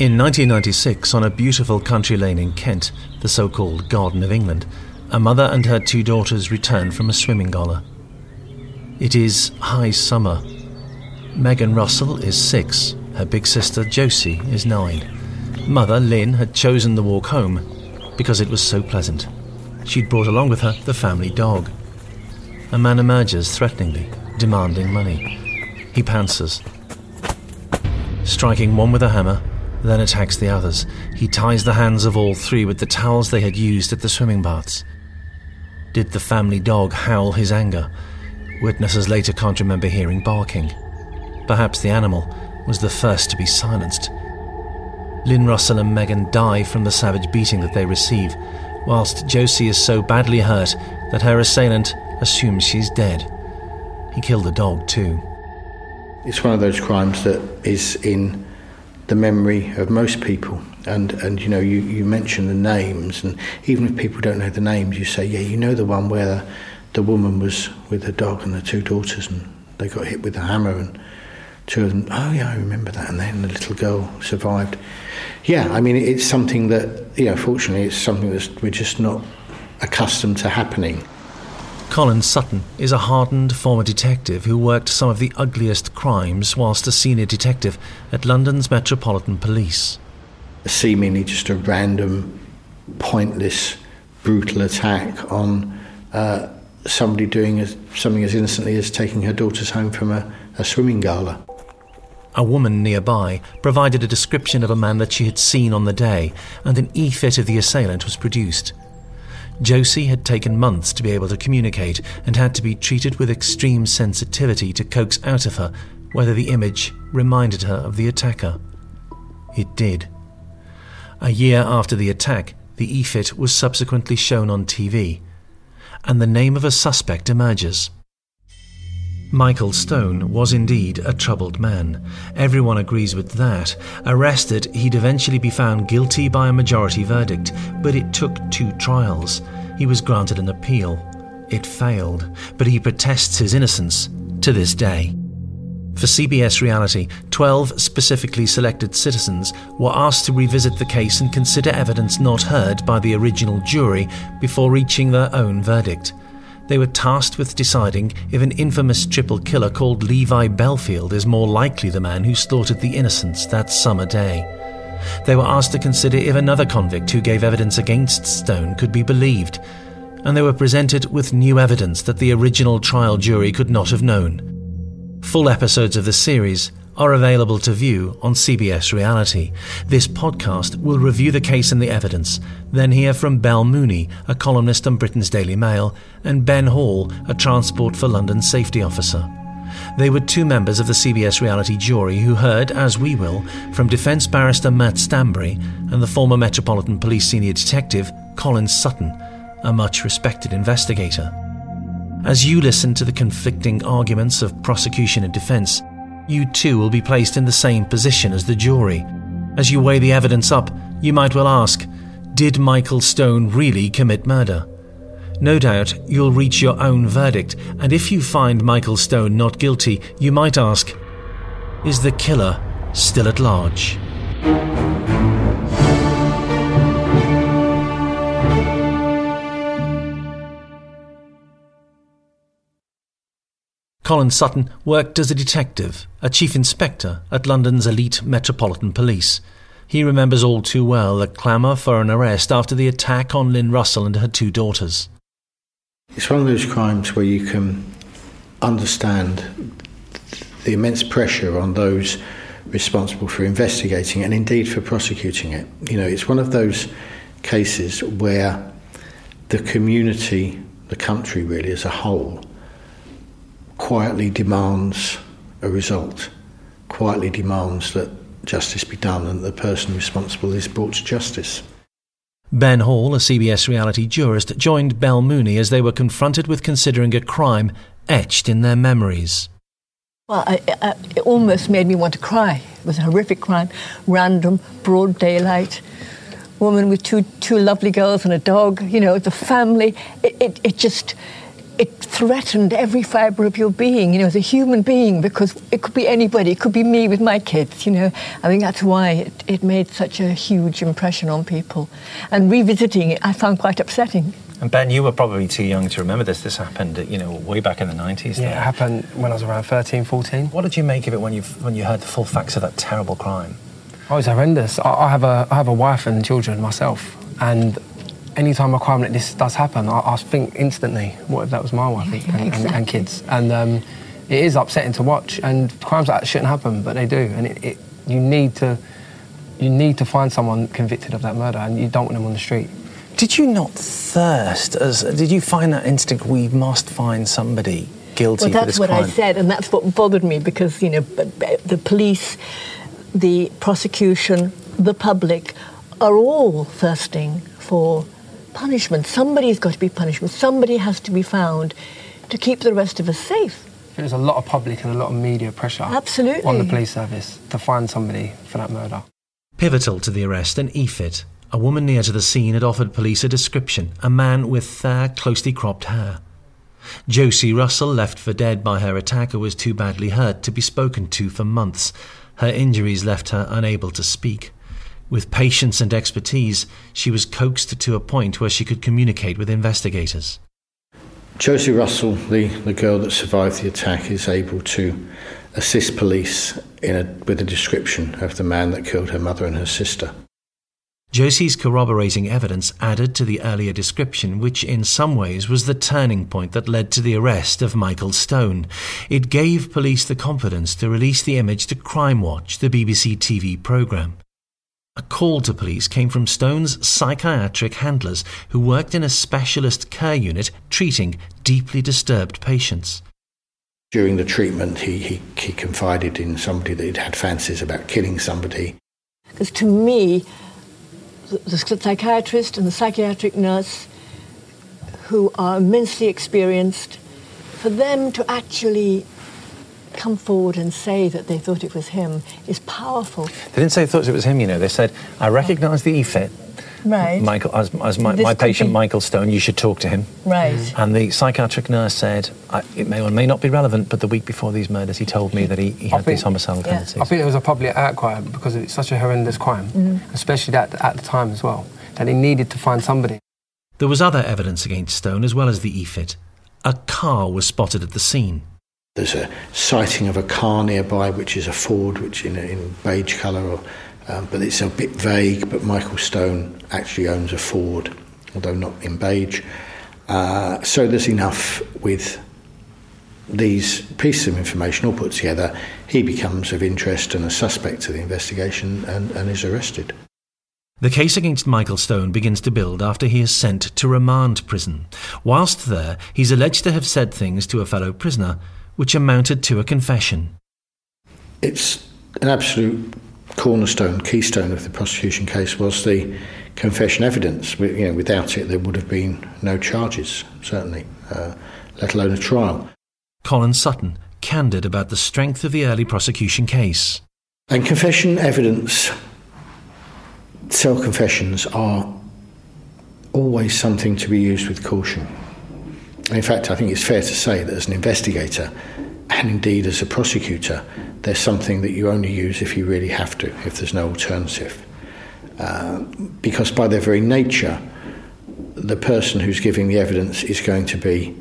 In 1996, on a beautiful country lane in Kent, the so called Garden of England, a mother and her two daughters return from a swimming gala. It is high summer. Megan Russell is six, her big sister Josie is nine. Mother Lin had chosen the walk home because it was so pleasant. She'd brought along with her the family dog. A man emerges threateningly, demanding money. He pounces, striking one with a hammer then attacks the others. He ties the hands of all three with the towels they had used at the swimming baths. Did the family dog howl his anger? Witnesses later can't remember hearing barking. Perhaps the animal was the first to be silenced. Lin Russell and Megan die from the savage beating that they receive, whilst Josie is so badly hurt that her assailant assumes she's dead. He killed the dog too. It's one of those crimes that is in the memory of most people. And, and you know, you, you mention the names, and even if people don't know the names, you say, yeah, you know the one where the, the woman was with her dog and the two daughters, and they got hit with a hammer, and two of them, oh yeah, I remember that, and then the little girl survived. Yeah, I mean, it's something that, you know, fortunately, it's something that we're just not accustomed to happening. Colin Sutton is a hardened former detective who worked some of the ugliest crimes whilst a senior detective at London's Metropolitan Police. Seemingly just a random, pointless, brutal attack on uh, somebody doing as, something as innocently as taking her daughters home from a, a swimming gala. A woman nearby provided a description of a man that she had seen on the day, and an e fit of the assailant was produced. Josie had taken months to be able to communicate and had to be treated with extreme sensitivity to coax out of her whether the image reminded her of the attacker. It did. A year after the attack, the EFIT was subsequently shown on TV, and the name of a suspect emerges. Michael Stone was indeed a troubled man. Everyone agrees with that. Arrested, he'd eventually be found guilty by a majority verdict, but it took two trials. He was granted an appeal. It failed, but he protests his innocence to this day. For CBS Reality, 12 specifically selected citizens were asked to revisit the case and consider evidence not heard by the original jury before reaching their own verdict they were tasked with deciding if an infamous triple killer called Levi Bellfield is more likely the man who slaughtered the innocents that summer day. They were asked to consider if another convict who gave evidence against Stone could be believed, and they were presented with new evidence that the original trial jury could not have known. Full episodes of the series are available to view on CBS Reality. This podcast will review the case and the evidence, then hear from Bel Mooney, a columnist on Britain's Daily Mail, and Ben Hall, a Transport for London safety officer. They were two members of the CBS Reality jury who heard, as we will, from defence barrister Matt Stanbury and the former Metropolitan Police senior detective Colin Sutton, a much respected investigator. As you listen to the conflicting arguments of prosecution and defence, you too will be placed in the same position as the jury. As you weigh the evidence up, you might well ask Did Michael Stone really commit murder? No doubt you'll reach your own verdict, and if you find Michael Stone not guilty, you might ask Is the killer still at large? Colin Sutton worked as a detective, a chief inspector at London's elite Metropolitan Police. He remembers all too well the clamour for an arrest after the attack on Lin Russell and her two daughters. It's one of those crimes where you can understand the immense pressure on those responsible for investigating and indeed for prosecuting it. You know, it's one of those cases where the community, the country really as a whole, quietly demands a result, quietly demands that justice be done and the person responsible is brought to justice. Ben Hall, a CBS reality jurist, joined Bel Mooney as they were confronted with considering a crime etched in their memories. Well, I, I, it almost made me want to cry. It was a horrific crime, random, broad daylight, woman with two, two lovely girls and a dog, you know, the family. It, it, it just it threatened every fibre of your being, you know, as a human being, because it could be anybody. It could be me with my kids, you know. I think that's why it, it made such a huge impression on people. And revisiting it, I found quite upsetting. And Ben, you were probably too young to remember this. This happened, you know, way back in the 90s. Yeah, it happened when I was around 13, 14. What did you make of it when you when you heard the full facts of that terrible crime? Oh, it's horrendous. I, I have a I have a wife and children myself, and anytime a crime like this does happen, I, I think instantly, what if that was my wife yeah, and, exactly. and, and, kids? And um, it is upsetting to watch. And crimes like that shouldn't happen, but they do. And it, it, you need to you need to find someone convicted of that murder, and you don't want them on the street. Did you not thirst? As did you find that instinct? We must find somebody guilty well, for that's this what crime. I said, and that's what bothered me because you know b- b- the police, the prosecution, the public are all thirsting for punishment. Somebody's got to be punishment. Somebody has to be found to keep the rest of us safe. There's a lot of public and a lot of media pressure Absolutely. on the police service to find somebody for that murder. Pivotal to the arrest, an EFIT. A woman near to the scene had offered police a description a man with uh, closely cropped hair. Josie Russell, left for dead by her attacker, was too badly hurt to be spoken to for months. Her injuries left her unable to speak. With patience and expertise, she was coaxed to a point where she could communicate with investigators. Josie Russell, the, the girl that survived the attack, is able to assist police in a, with a description of the man that killed her mother and her sister. Josie's corroborating evidence added to the earlier description, which in some ways was the turning point that led to the arrest of Michael Stone. It gave police the confidence to release the image to Crime Watch, the BBC TV programme. A call to police came from Stone's psychiatric handlers who worked in a specialist care unit treating deeply disturbed patients. During the treatment, he, he, he confided in somebody that he'd had fancies about killing somebody. Because to me, the, the psychiatrist and the psychiatric nurse, who are immensely experienced, for them to actually come forward and say that they thought it was him is powerful. They didn't say they thought it was him, you know. They said, I recognise the EFIT. Right. Michael, as, as my, my patient, be- Michael Stone, you should talk to him. Right. Mm. And the psychiatric nurse said, I, it may or may not be relevant, but the week before these murders, he told me that he, he I had think- these homicidal Yeah. tendencies. I think it was a public outcry because it's such a horrendous crime, mm. especially that at the time as well, that he needed to find somebody. There was other evidence against Stone as well as the EFIT. A car was spotted at the scene. There's a sighting of a car nearby, which is a Ford, which in, in beige colour, um, but it's a bit vague. But Michael Stone actually owns a Ford, although not in beige. Uh, so there's enough with these pieces of information all put together. He becomes of interest and a suspect to the investigation and, and is arrested. The case against Michael Stone begins to build after he is sent to remand prison. Whilst there, he's alleged to have said things to a fellow prisoner which amounted to a confession. It's an absolute cornerstone, keystone of the prosecution case was the confession evidence. We- You know, without it, there would have been no charges, certainly, uh, let alone a trial. Colin Sutton, candid about the strength of the early prosecution case. And confession evidence, self confessions are always something to be used with caution. In fact, I think it's fair to say that as an investigator, and indeed as a prosecutor, there's something that you only use if you really have to, if there's no alternative. Uh, because by their very nature, the person who's giving the evidence is going to be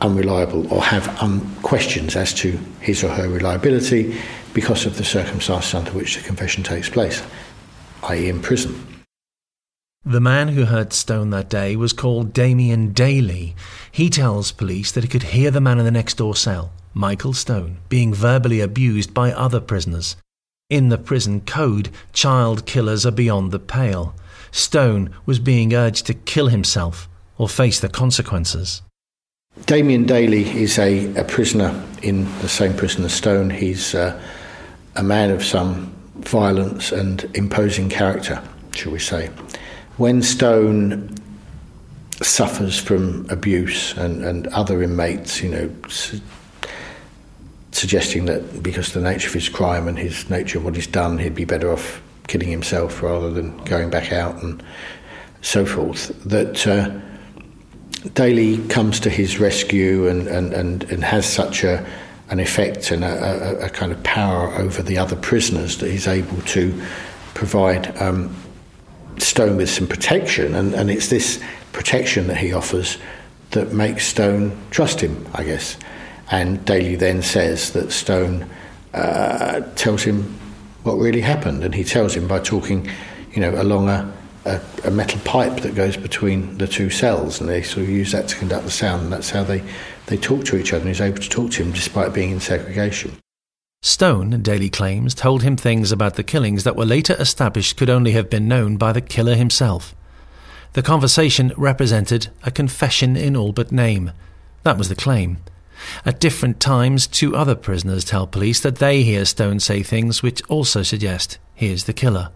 unreliable or have um, questions as to his or her reliability because of the circumstances under which the confession takes place, i.e., in prison. The man who heard Stone that day was called Damien Daly. He tells police that he could hear the man in the next door cell, Michael Stone, being verbally abused by other prisoners. In the prison code, child killers are beyond the pale. Stone was being urged to kill himself or face the consequences. Damien Daly is a, a prisoner in the same prison as Stone. He's uh, a man of some violence and imposing character, shall we say. When Stone suffers from abuse and, and other inmates, you know, su- suggesting that because of the nature of his crime and his nature of what he's done, he'd be better off killing himself rather than going back out and so forth, that uh, Daly comes to his rescue and, and, and, and has such a, an effect and a, a, a, kind of power over the other prisoners that he's able to provide um, Stone with some protection. And, and it's this protection that he offers that makes Stone trust him, I guess. And Daly then says that Stone uh, tells him what really happened, and he tells him by talking, you know, along a, a, a, metal pipe that goes between the two cells, and they sort of use that to conduct the sound, and that's how they, they talk to each other, and he's able to talk to him despite being in segregation. Stone, Daly claims, told him things about the killings that were later established could only have been known by the killer himself. The conversation represented a confession in all but name. That was the claim. At different times, two other prisoners tell police that they hear Stone say things which also suggest he is the killer.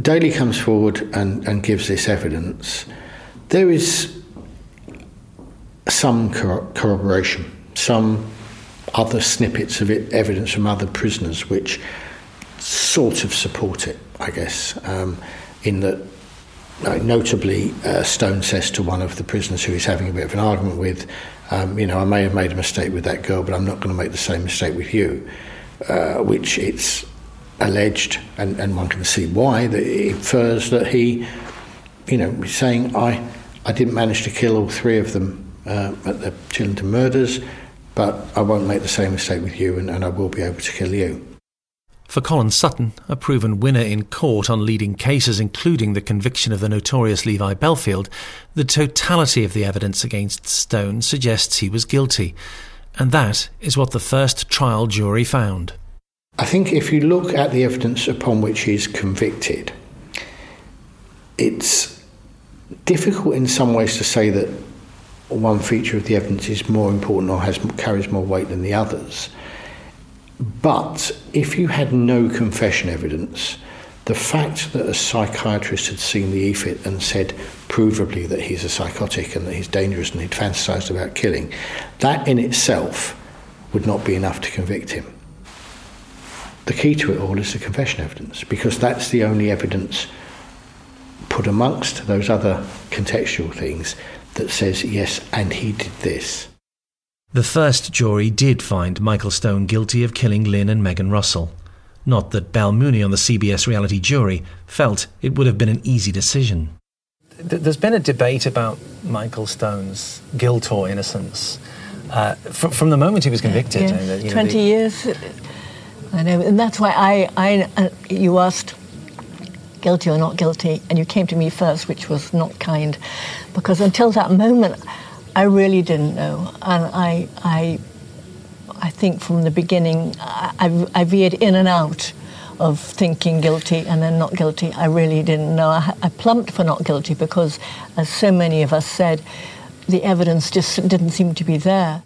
Daly comes forward and, and gives this evidence. There is some corroboration, some other snippets of evidence from other prisoners which sort of support it, I guess, um, in that uh, notably, uh, Stone says to one of the prisoners who he's having a bit of an argument with, um, you know, I may have made a mistake with that girl, but I'm not going to make the same mistake with you, uh, which it's alleged, and, and one can see why, that it infers that he, you know, saying, I, I didn't manage to kill all three of them uh, at the Chillenden murders, but I won't make the same mistake with you, and, and I will be able to kill you. For Colin Sutton, a proven winner in court on leading cases including the conviction of the notorious Levi Bellfield, the totality of the evidence against Stone suggests he was guilty. And that is what the first trial jury found. I think if you look at the evidence upon which he's convicted, it's difficult in some ways to say that one feature of the evidence is more important or has carries more weight than the others. But if you had no confession evidence, the fact that a psychiatrist had seen the EFIT and said provably that he's a psychotic and that he's dangerous and he'd fantasized about killing, that in itself would not be enough to convict him. The key to it all is the confession evidence, because that's the only evidence put amongst those other contextual things that says, yes, and he did this. The first jury did find Michael Stone guilty of killing Lin and Megan Russell. Not that Bel Mooney on the CBS reality jury felt it would have been an easy decision. There's been a debate about Michael Stone's guilt or innocence uh, from, from, the moment he was convicted. Yeah, you know, 20 the, years. I know, and that's why I, I, uh, you asked guilty or not guilty, and you came to me first, which was not kind, because until that moment, I really didn't know, and I, I, I think from the beginning, I, I veered in and out of thinking guilty and then not guilty. I really didn't know. I, I plumped for not guilty because, as so many of us said, the evidence just didn't seem to be there.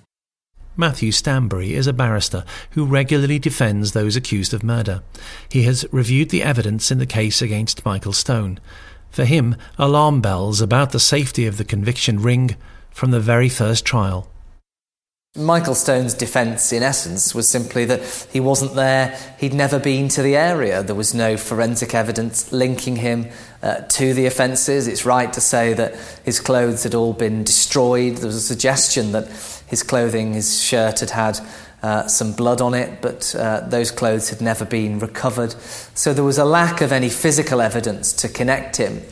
Matthew Stanbury is a barrister who regularly defends those accused of murder. He has reviewed the evidence in the case against Michael Stone. For him, alarm bells about the safety of the conviction ring from the very first trial. Michael Stone's defence, in essence, was simply that he wasn't there, he'd never been to the area, there was no forensic evidence linking him uh, to the offences. It's right to say that his clothes had all been destroyed. There was a suggestion that his clothing, his shirt, had had uh, some blood on it, but uh, those clothes had never been recovered. So there was a lack of any physical evidence to connect him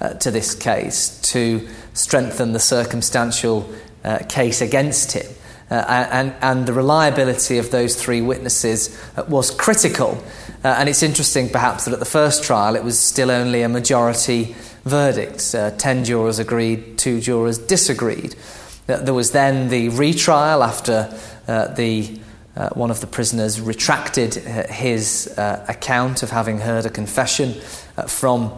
uh, to this case to strengthen the circumstantial uh, case against him. Uh, and, and the reliability of those three witnesses uh, was critical. And it's interesting, perhaps, that at the first trial it was still only a majority verdict. Ten jurors agreed, two jurors disagreed. There was then the retrial after the uh, one of the prisoners retracted his uh, account of having heard a confession uh, from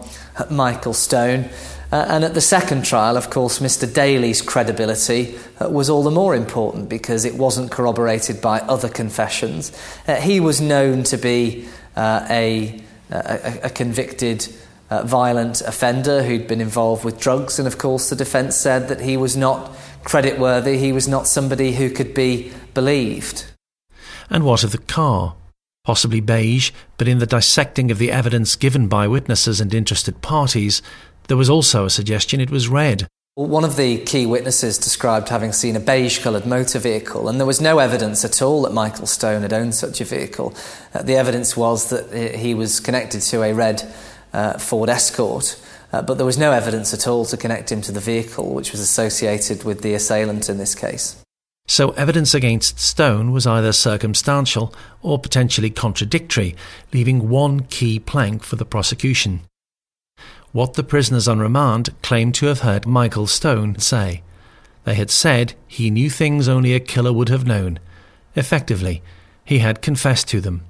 Michael Stone. Uh, and at the second trial, of course, Mr. Daly's credibility uh, was all the more important because it wasn't corroborated by other confessions. Uh, he was known to be uh, a, a, a, convicted uh, violent offender who'd been involved with drugs, and of course, the defence said that he was not creditworthy, he was not somebody who could be believed. And what of the car? possibly beige, but in the dissecting of the evidence given by witnesses and interested parties, there was also a suggestion it was red. One of the key witnesses described having seen a beige coloured motor vehicle, and there was no evidence at all that Michael Stone had owned such a vehicle. Uh, the evidence was that he was connected to a red uh, Ford Escort, uh, but there was no evidence at all to connect him to the vehicle, which was associated with the assailant in this case. So evidence against Stone was either circumstantial or potentially contradictory, leaving one key plank for the prosecution what the prisoners on remand claimed to have heard Michael Stone say. They had said he knew things only a killer would have known. Effectively, he had confessed to them.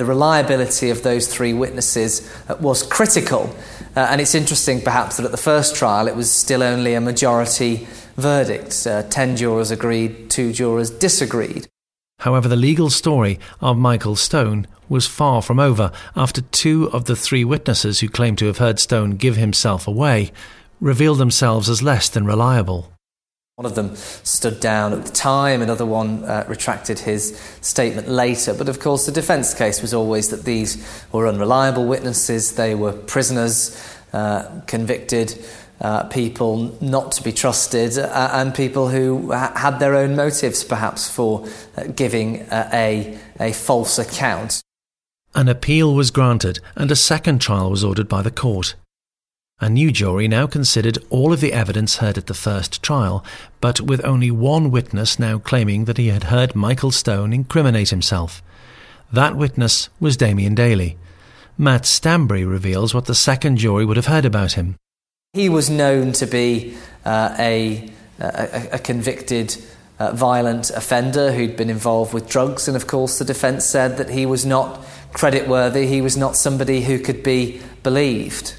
The reliability of those three witnesses uh, was critical, uh, and it's interesting perhaps that at the first trial it was still only a majority verdict. Uh, ten jurors agreed, two jurors disagreed. However, the legal story of Michael Stone was far from over after two of the three witnesses who claimed to have heard Stone give himself away revealed themselves as less than reliable. One of them stood down at the time, another one uh, retracted his statement later. But of course, the defence case was always that these were unreliable witnesses, they were prisoners, uh, convicted uh, people not to be trusted uh, and people who ha- had their own motives perhaps for uh, giving uh, a, a false account. An appeal was granted and a second trial was ordered by the court. A new jury now considered all of the evidence heard at the first trial, but with only one witness now claiming that he had heard Michael Stone incriminate himself. That witness was Damien Daly. Matt Stanbury reveals what the second jury would have heard about him. He was known to be uh, a, a, a, convicted uh, violent offender who'd been involved with drugs, and of course, the defence said that he was not creditworthy, he was not somebody who could be believed.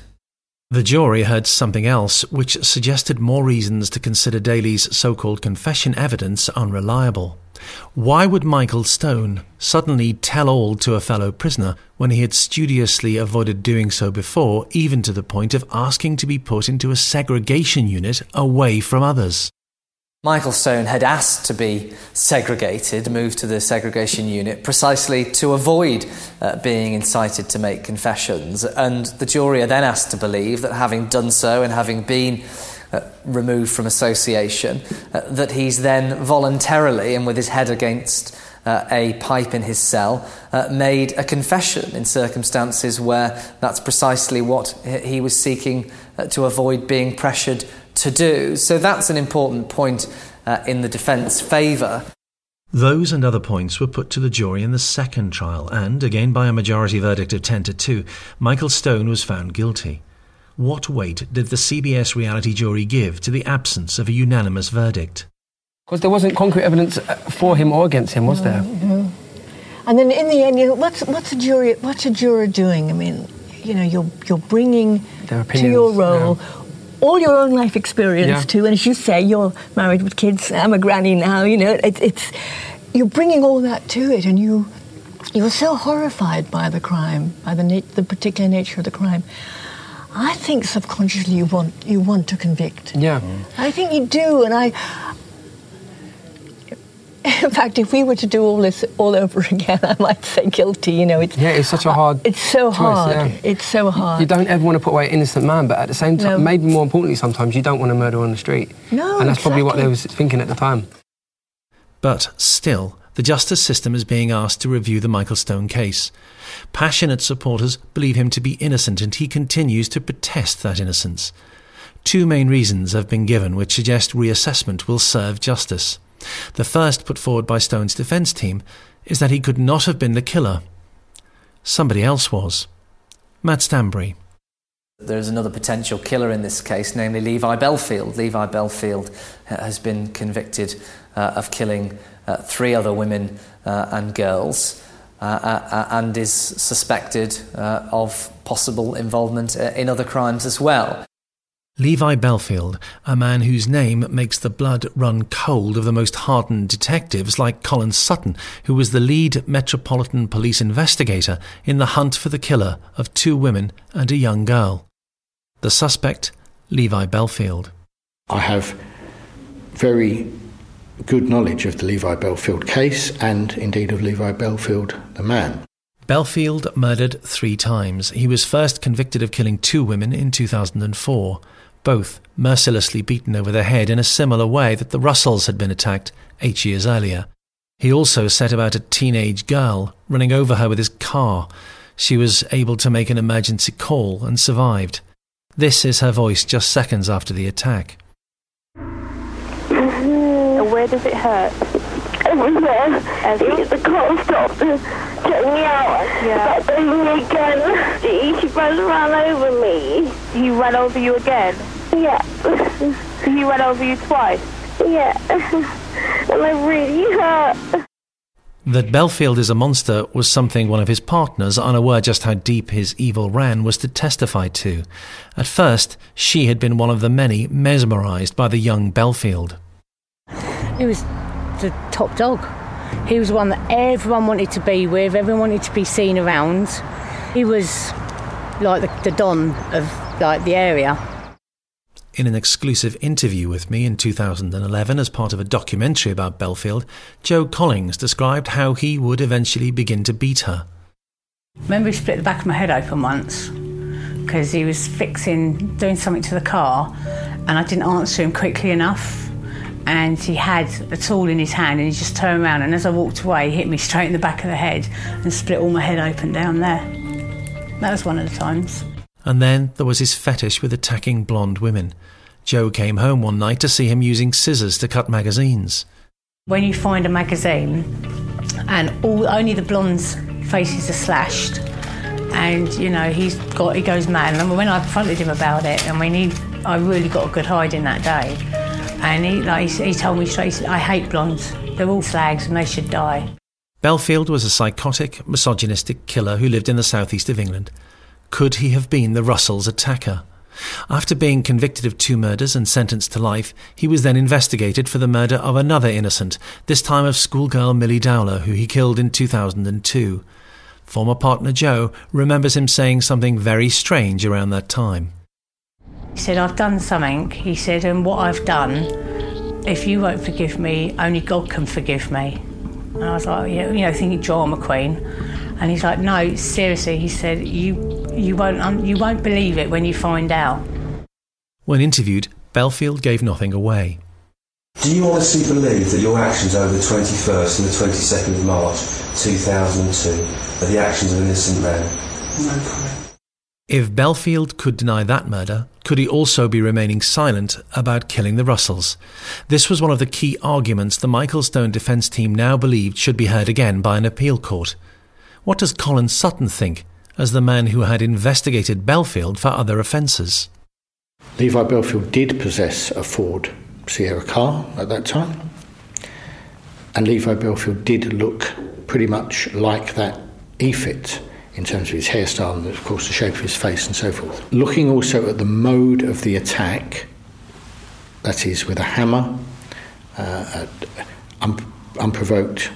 The jury heard something else which suggested more reasons to consider Daly's so called confession evidence unreliable. Why would Michael Stone suddenly tell all to a fellow prisoner when he had studiously avoided doing so before, even to the point of asking to be put into a segregation unit away from others? Michael Stone had asked to be segregated, moved to the segregation unit, precisely to avoid uh, being incited to make confessions. And the jury are then asked to believe that having done so and having been uh, removed from association, uh, that he's then voluntarily and with his head against uh, a pipe in his cell, uh, made a confession in circumstances where that's precisely what he was seeking uh, to avoid being pressured to do. So that's an important point uh, in the defence favour. Those and other points were put to the jury in the second trial, and, again by a majority verdict of 10 to 2, Michael Stone was found guilty. What weight did the CBS reality jury give to the absence of a unanimous verdict? Because there wasn't concrete evidence uh, for him or against him, was there? No. And then in the end, you know, what's what's a jury? What's a juror doing? I mean, you know, you're you're bringing to your role yeah. All your own life experience yeah. too. And as you say, you're married with kids. I'm a granny now. You know, it, it's you're bringing all that to it, and you you're so horrified by the crime, by the na- the particular nature of the crime. I think subconsciously you want you want to convict. Yeah. I think you do, and I. In fact, if we were to do all this all over again, I might say guilty. You know, it's yeah, it's such a hard. It's so choice, hard. Yeah. It's so hard. You don't ever want to put away an innocent man, but at the same time, no. maybe more importantly, sometimes you don't want to murder on the street. No, and that's exactly. probably what they was thinking at the time. But still, the justice system is being asked to review the Michael Stone case. Passionate supporters believe him to be innocent, and he continues to protest that innocence. Two main reasons have been given which suggest reassessment will serve justice. The first, put forward by Stone's defence team, is that he could not have been the killer. Somebody else was. Matt Stanbury. There's another potential killer in this case, namely Levi Bellfield. Levi Bellfield has been convicted uh, of killing uh, three other women uh, and girls. Uh, uh, and is suspected uh, of possible involvement in other crimes as well. Levi Bellfield, a man whose name makes the blood run cold of the most hardened detectives like Colin Sutton, who was the lead Metropolitan Police investigator in the hunt for the killer of two women and a young girl. The suspect, Levi Bellfield. I have very good knowledge of the Levi Bellfield case and indeed of Levi Bellfield, the man. Bellfield murdered three times. He was first convicted of killing two women in 2004. Both mercilessly beaten over the head in a similar way that the Russells had been attacked eight years earlier. He also set about a teenage girl, running over her with his car. She was able to make an emergency call and survived. This is her voice just seconds after the attack. Where does it hurt? Everywhere. Everywhere. The car stopped took me out. Yeah. But then me again. He, he ran, ran over me. He ran over you again? Yeah. He went over you twice? Yeah. and I really hurt. That Bellfield is a monster was something one of his partners, unaware just how deep his evil ran, was to testify to. At first, she had been one of the many mesmerised by the young Bellfield. He was the top dog. He was the one that everyone wanted to be with, everyone wanted to be seen around. He was like the, the don of like the area. In an exclusive interview with me in 2011 as part of a documentary about Bellfield, Joe Collings described how he would eventually begin to beat her. Remember, he split the back of my head open once because he was fixing, doing something to the car, and I didn't answer him quickly enough. And he had a tool in his hand, and he just turned around. And as I walked away, he hit me straight in the back of the head and split all my head open down there. That was one of the times. And then there was his fetish with attacking blonde women. Joe came home one night to see him using scissors to cut magazines. When you find a magazine and all only the blondes' faces are slashed, and you know he's got he goes mad. And when I confronted him about it, I mean he I really got a good hiding that day, and he like he, he told me straight, he said, I hate blondes. They're all slags and they should die. Bellfield was a psychotic, misogynistic killer who lived in the southeast of England. Could he have been the Russells' attacker? After being convicted of two murders and sentenced to life, he was then investigated for the murder of another innocent, this time of schoolgirl Milly Dowler, who he killed in 2002. Former partner Joe remembers him saying something very strange around that time. He said, I've done something. He said, and what I've done, if you won't forgive me, only God can forgive me. And I was like, yeah, you know, thinking drama McQueen. And he's like, no, seriously. He said, you, you won't, um, you won't believe it when you find out. When interviewed, Bellfield gave nothing away. Do you honestly believe that your actions over the 21st and the 22nd of March 2002 are the actions of an innocent man? No comment. If Bellfield could deny that murder, could he also be remaining silent about killing the Russells? This was one of the key arguments the Michael Stone defence team now believed should be heard again by an appeal court. What does Colin Sutton think, as the man who had investigated Bellfield for other offences? Levi Bellfield did possess a Ford Sierra car at that time, and Levi Bellfield did look pretty much like that E-Fit in terms of his hairstyle and, of course, the shape of his face and so forth. Looking also at the mode of the attack, that is, with a hammer, uh, un- unprovoked,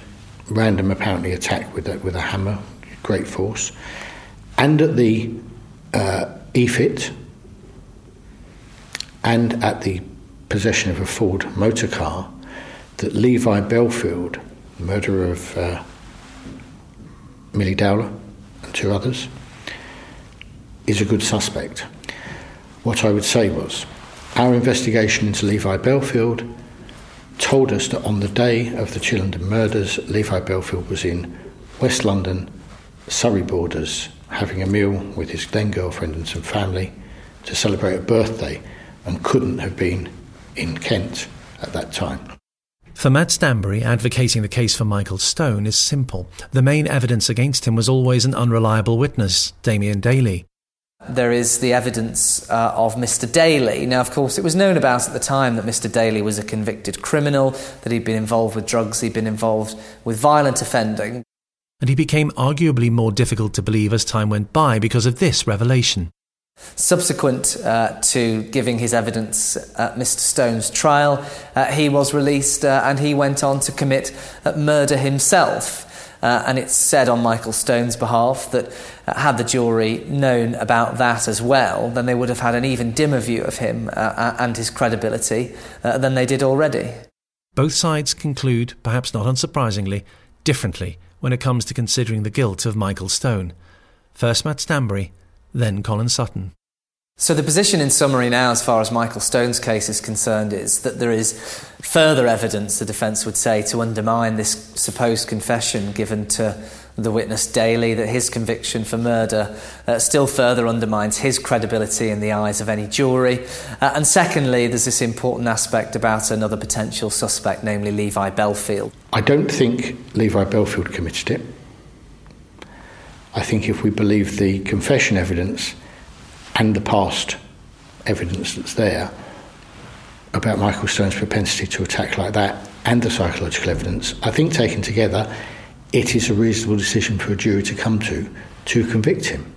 random apparently attack with a, with a hammer, great force, and at the uh, E-Fit, and at the possession of a Ford motor car, that Levi Bellfield, the murderer of uh, Milly Dowler, and two others, is a good suspect. What I would say was, our investigation into Levi Bellfield told us that on the day of the Chillenden murders, Levi Bellfield was in West London, Surrey borders, having a meal with his then girlfriend and some family to celebrate a birthday and couldn't have been in Kent at that time. For Matt Stanbury, advocating the case for Michael Stone is simple. The main evidence against him was always an unreliable witness, Damien Daly. There is the evidence uh, of Mr. Daly. Now, of course, it was known about at the time that Mr. Daly was a convicted criminal, that he'd been involved with drugs, he'd been involved with violent offending. And he became arguably more difficult to believe as time went by because of this revelation. Subsequent uh, to giving his evidence at Mr. Stone's trial, uh, he was released uh, and he went on to commit uh, murder himself. Uh, and it's said on Michael Stone's behalf that uh, had the jury known about that as well, then they would have had an even dimmer view of him and his credibility than they did already. Both sides conclude, perhaps not unsurprisingly, differently when it comes to considering the guilt of Michael Stone. First Matt Stanbury, then Colin Sutton. So, the position in summary now, as far as Michael Stone's case is concerned, is that there is further evidence, the defence would say, to undermine this supposed confession given to the witness Daly that his conviction for murder uh, still further undermines his credibility in the eyes of any jury. Uh, and secondly, there's this important aspect about another potential suspect, namely Levi Bellfield. I don't think Levi Bellfield committed it. I think if we believe the confession evidence, and the past evidence that's there about Michael Stone's propensity to attack like that and the psychological evidence, I think taken together, it is a reasonable decision for a jury to come to to convict him.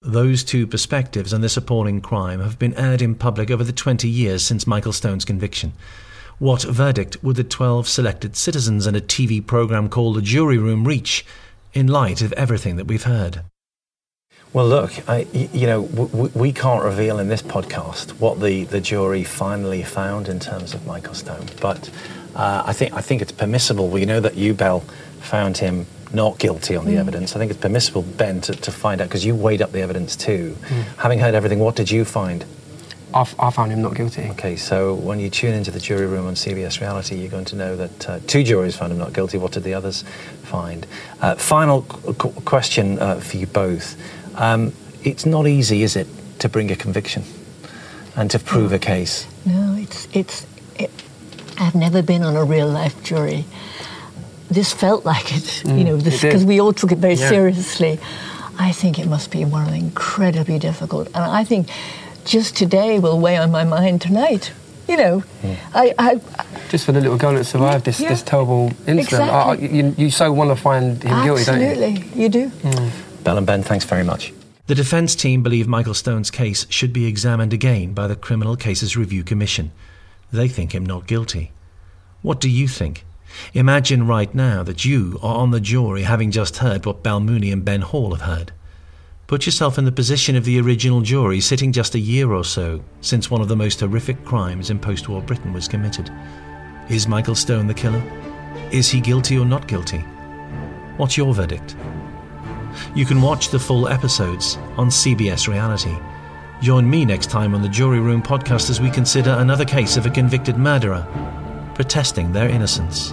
Those two perspectives on this appalling crime have been aired in public over the 20 years since Michael Stone's conviction. What verdict would the 12 selected citizens and a TV programme called The Jury Room reach in light of everything that we've heard? Well, look, I, you know, we, we can't reveal in this podcast what the, the jury finally found in terms of Michael Stone, but uh, I think I think it's permissible. We know that you, Bel, found him not guilty on the mm. evidence. I think it's permissible, Ben, to, to find out because you weighed up the evidence too. Mm. Having heard everything, what did you find? I, I found him not guilty. Okay, so when you tune into the jury room on CBS Reality, you're going to know that uh, two juries found him not guilty. What did the others find? Uh, final qu- question uh, for you both. Um, it's not easy, is it, to bring a conviction and to prove a case? No, it's it's. It, I've never been on a real life jury. This felt like it, mm, you know, because we all took it very yeah. seriously. I think it must be one of incredibly difficult, and I think just today will weigh on my mind tonight. You know, mm. I, I, just for the little girl that survived this, yeah. this terrible incident. Exactly. I, you, you, so want to find him Absolutely. guilty, don't you? Absolutely, you do. Mm. Bel and Ben, thanks very much. The defence team believe Michael Stone's case should be examined again by the Criminal Cases Review Commission. They think him not guilty. What do you think? Imagine right now that you are on the jury having just heard what Bel Mooney and Ben Hall have heard. Put yourself in the position of the original jury sitting just a year or so since one of the most horrific crimes in post war Britain was committed. Is Michael Stone the killer? Is he guilty or not guilty? What's your verdict? You can watch the full episodes on CBS Reality. Join me next time on the Jury Room podcast as we consider another case of a convicted murderer protesting their innocence.